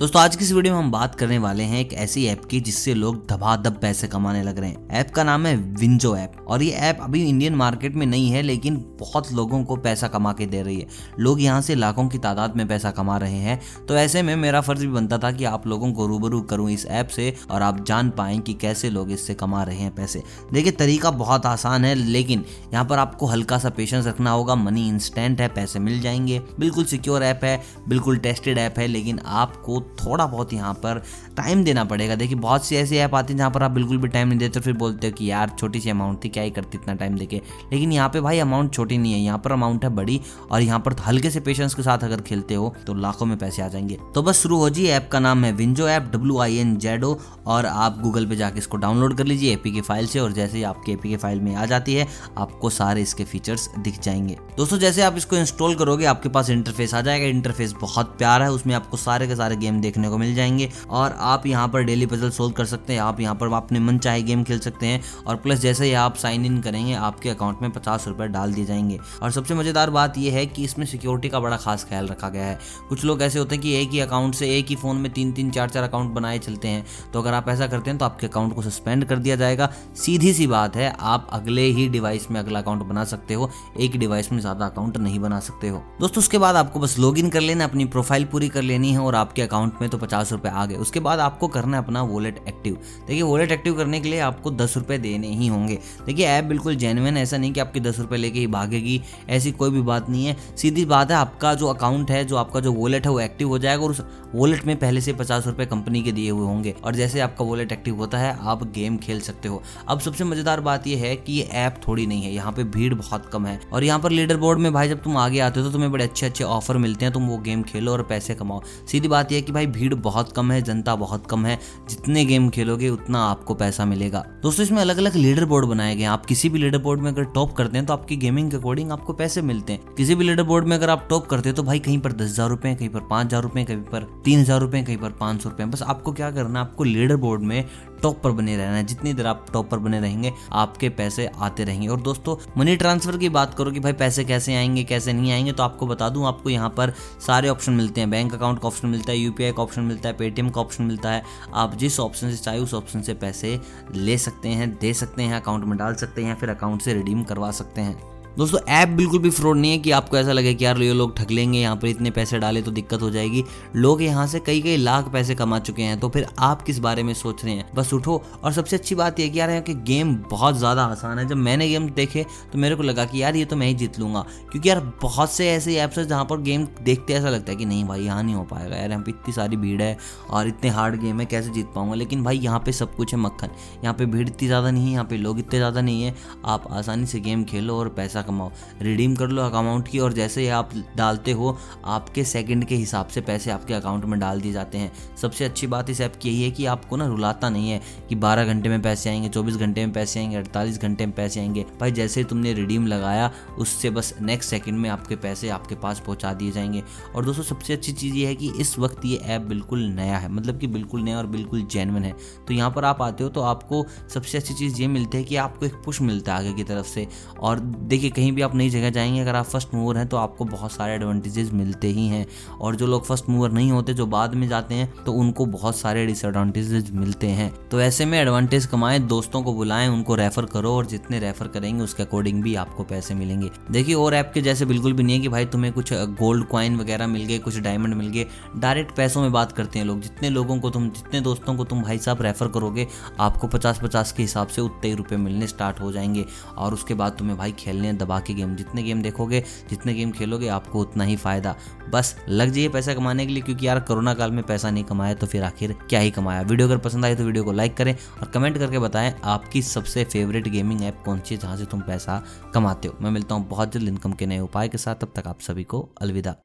दोस्तों, आज की इस वीडियो में हम बात करने वाले हैं एक ऐसी ऐप की जिससे लोग धबाधब पैसे कमाने लग रहे हैं। ऐप का नाम है विंजो ऐप। और ये ऐप अभी इंडियन मार्केट में नहीं है, लेकिन बहुत लोगों को पैसा कमा के दे रही है। लोग यहाँ से लाखों की तादाद में पैसा कमा रहे हैं। तो ऐसे में मेरा फ़र्ज़ भी बनता था कि आप लोगों को रूबरू करूँ इस ऐप से और आप जान पाए कि कैसे लोग इससे कमा रहे हैं पैसे। देखिए, तरीका बहुत आसान है, लेकिन यहाँ पर आपको हल्का सा पेशेंस रखना होगा। मनी इंस्टेंट है, पैसे मिल जाएँगे। बिल्कुल सिक्योर ऐप है, बिल्कुल टेस्टेड ऐप है, लेकिन आपको थोड़ा बहुत यहाँ पर टाइम देना पड़ेगा। देखिए, बहुत सी ऐसी ऐप आती है जहाँ पर आप बिल्कुल भी टाइम नहीं देते फिर बोलते हो कि यार, छोटी सी अमाउंट थी, क्या ही करती इतना टाइम देके? लेकिन यहाँ पे भाई अमाउंट छोटी नहीं है। यहाँ पर अमाउंट है बड़ी और यहाँ पर हल्के से पेशेंस के साथ अगर खेलते हो तो लाखों में पैसे आ जाएँगे। तो बस शुरू हो जी ऐप का नाम है WinZO app W I N Z O और आप गूगल पे जाके इसको डाउनलोड कर लीजिए एपी के फ़ाइल से और जैसे ही आपके एपी के फ़ाइल में आ जाती है, आपको सारे इसके फीचर्स दिख जाएँगे। दोस्तों, जैसे आप इसको इंस्टॉल करोगे, आपके पास इंटरफेस आ जाएगा। इंटरफेस बहुत प्यारा है, उसमें आपको सारे के सारे गेम देखने को मिल जाएँगे। और आप यहाँ पर डेली पजल सोल्व कर सकते हैं। आप यहाँ पर अपने मन चाहे गेम खेल सकते हैं। और प्लस जैसे ही आप साइन इन करेंगे, आपके अकाउंट में पचास रुपये डाल दिए जाएँगे। और सबसे मज़ेदार बात यह है कि इसमें सिक्योरिटी का बड़ा खास ख्याल रखा गया है। कुछ लोग ऐसे होते हैं कि एक ही अकाउंट से एक ही फ़ोन में तीन तीन चार चार अकाउंट बनाए चलते हैं। तो अगर आप ऐसा करते हैं तो आपके अकाउंट को सस्पेंड कर दिया जाएगा। सीधी सी बात है, आप अगले ही डिवाइस में अगला अकाउंट बना सकते हो। एक डिवाइस में ज़्यादा अकाउंट नहीं बना सकते हो। दोस्तों, उसके बाद आपको बस लॉग कर लेना अपनी प्रोफ़ाइल पूरी कर लेनी है और आपके अकाउंट में तो पचास रुपए आ गए। उसके बाद आपको करना है अपना वॉलेट एक्टिव देखिए वॉलेट एक्टिव करने के लिए आपको दस रुपये देने ही होंगे। देखिए ऐप बिल्कुल जेनविन ऐसा नहीं कि आपके दस रुपये लेके ही भागेगी। ऐसी कोई भी बात नहीं है। सीधी बात है, आपका जो अकाउंट है, जो आपका जो वॉलेट है, वो एक्टिव हो जाएगा और उस वॉलेट में पहले से पचास रुपये कंपनी के दिए हुए होंगे। और जैसे आपका वॉलेट एक्टिव होता है, आप गेम खेल सकते हो। अब सबसे मज़ेदार बात यह है कि ये ऐप थोड़ी नहीं है। यहाँ पे भीड़ बहुत कम है। और यहाँ पर लीडर बोर्ड में भाई जब तुम आगे आते हो तो तुम्हें बड़े अच्छे अच्छे ऑफ़र मिलते हैं। तुम वो गेम खेलो और पैसे कमाओ। सीधी बात यह है कि भीड़ बहुत कम है, जनता बहुत कम है। जितने गेम खेलोगे, उतना आपको पैसा मिलेगा। दोस्तों, इसमें अलग अलग लीडर बोर्ड बनाए गए आप किसी भी लीडर बोर्ड में अगर टॉप करते हैं तो आपकी गेमिंग के अकॉर्डिंग आपको पैसे मिलते हैं। किसी भी लीडर बोर्ड में अगर आप टॉप करते हैं तो भाई, कहीं पर दस हज़ार रुपए कहीं पर पाँच हज़ार रुपए कहीं पर तीन हज़ार रुपए कहीं पर पाँच सौ रुपए बस आपको क्या करना है, आपको लीडर बोर्ड में टॉप पर बने रहना है। जितनी देर आप टॉप पर बने रहेंगे, आपके पैसे आते रहेंगे। और दोस्तों मनी ट्रांसफ़र की बात करो कि भाई, पैसे कैसे आएँगे, कैसे नहीं आएँगे तो आपको बता दूँ, आपको यहाँ पर सारे ऑप्शन मिलते हैं। बैंक अकाउंट का ऑप्शन मिलता है यूपीआई का ऑप्शन मिलता है पेटीएम का ऑप्शन मिलता है। आप जिस ऑप्शन से चाहे, उस ऑप्शन से पैसे ले सकते हैं, दे सकते हैं अकाउंट में डाल सकते हैं, फिर अकाउंट से रिडीम करवा सकते हैं। दोस्तों, ऐप बिल्कुल भी फ्रॉड नहीं है कि आपको ऐसा लगे कि यार ये लोग ठग लेंगे यहाँ पर इतने पैसे डाले तो दिक्कत हो जाएगी। लोग यहाँ से कई कई लाख पैसे कमा चुके हैं तो फिर आप किस बारे में सोच रहे हैं? बस उठो। और सबसे अच्छी बात यह कि यार यहाँ के गेम बहुत ज़्यादा आसान है। जब मैंने गेम देखे तो मेरे को लगा कि यार ये तो मैं ही जीत लूँगा। क्योंकि यार बहुत से ऐसे ऐप्स है जहाँ पर गेम देखते ऐसा लगता है कि नहीं भाई, यहाँ नहीं हो पाएगा। यार यहाँ पे इतनी सारी भीड़ है और इतने हार्ड गेम है, कैसे जीत पाऊँगा? लेकिन भाई, यहाँ पे सब कुछ है मक्खन। यहाँ पे भीड़ इतनी ज़्यादा नहीं है, यहाँ पे लोग इतने ज़्यादा नहीं है। आप आसानी से गेम खेलो और पैसा कमाओ रिडीम कर लो अकाउंट की और जैसे ही आप डालते हो, आपके सेकंड के हिसाब से पैसे आपके अकाउंट में डाल दिए जाते हैं। सबसे अच्छी बात इस ऐप की यही है कि आपको ना रुलाता नहीं है कि 12 घंटे में पैसे आएँगे 24 घंटे में पैसे आएँगे 48 घंटे में पैसे आएँगे। भाई, जैसे तुमने रिडीम लगाया, उससे बस नेक्स्ट सेकंड में आपके पैसे आपके पास पहुँचा दिए जाएँगे। और दोस्तों, सबसे अच्छी चीज़ ये है कि इस वक्त ये ऐप बिल्कुल नया है मतलब कि बिल्कुल नया और बिल्कुल जेनवन है। तो यहाँ पर आप आते हो तो आपको सबसे अच्छी चीज़ ये मिलती है कि आपको एक पुश मिलता है आगे की तरफ़ से। और देखिए कहीं भी आप नई जगह जाएँगे, अगर आप फ़र्स्ट मूवर हैं तो आपको बहुत सारे एडवांटेजेस मिलते ही हैं। और जो लोग फ़र्स्ट मूवर नहीं होते, जो बाद में जाते हैं तो उनको बहुत सारे डिसएडवांटेजेस मिलते हैं। तो ऐसे में एडवांटेज कमाएँ, दोस्तों को बुलाएँ, उनको रेफर करो, और जितने रेफर करेंगे, उसके अकॉर्डिंग भी आपको पैसे मिलेंगे। देखिए, और ऐप के जैसे बिल्कुल भी नहीं है कि भाई तुम्हें कुछ गोल्ड क्वाइन वगैरह मिल गए, कुछ डायमंड मिल गए। डायरेक्ट पैसों में बात करते हैं लोग। जितने लोगों को तुम, जितने दोस्तों को तुम भाई साहब रेफर करोगे, आपको पचास पचास के हिसाब से उतने ही रुपये मिलने स्टार्ट हो जाएँगे। और उसके बाद तुम्हें भाई खेलने दबा के गेम। जितने गेम देखोगे, जितने गेम खेलोगे, आपको उतना ही फ़ायदा। बस, लग जाइए पैसा कमाने के लिए, क्योंकि यार कोरोना काल में पैसा नहीं कमाया तो फिर आखिर क्या ही कमाया। वीडियो अगर पसंद आए तो वीडियो को लाइक करें और कमेंट करके बताएँ, आपकी सबसे फेवरेट गेमिंग ऐप कौन सी है जहाँ से तुम पैसा कमाते हो। मैं मिलता हूँ बहुत जल्द इनकम के नए उपाय के साथ। तब तक आप सभी को अलविदा।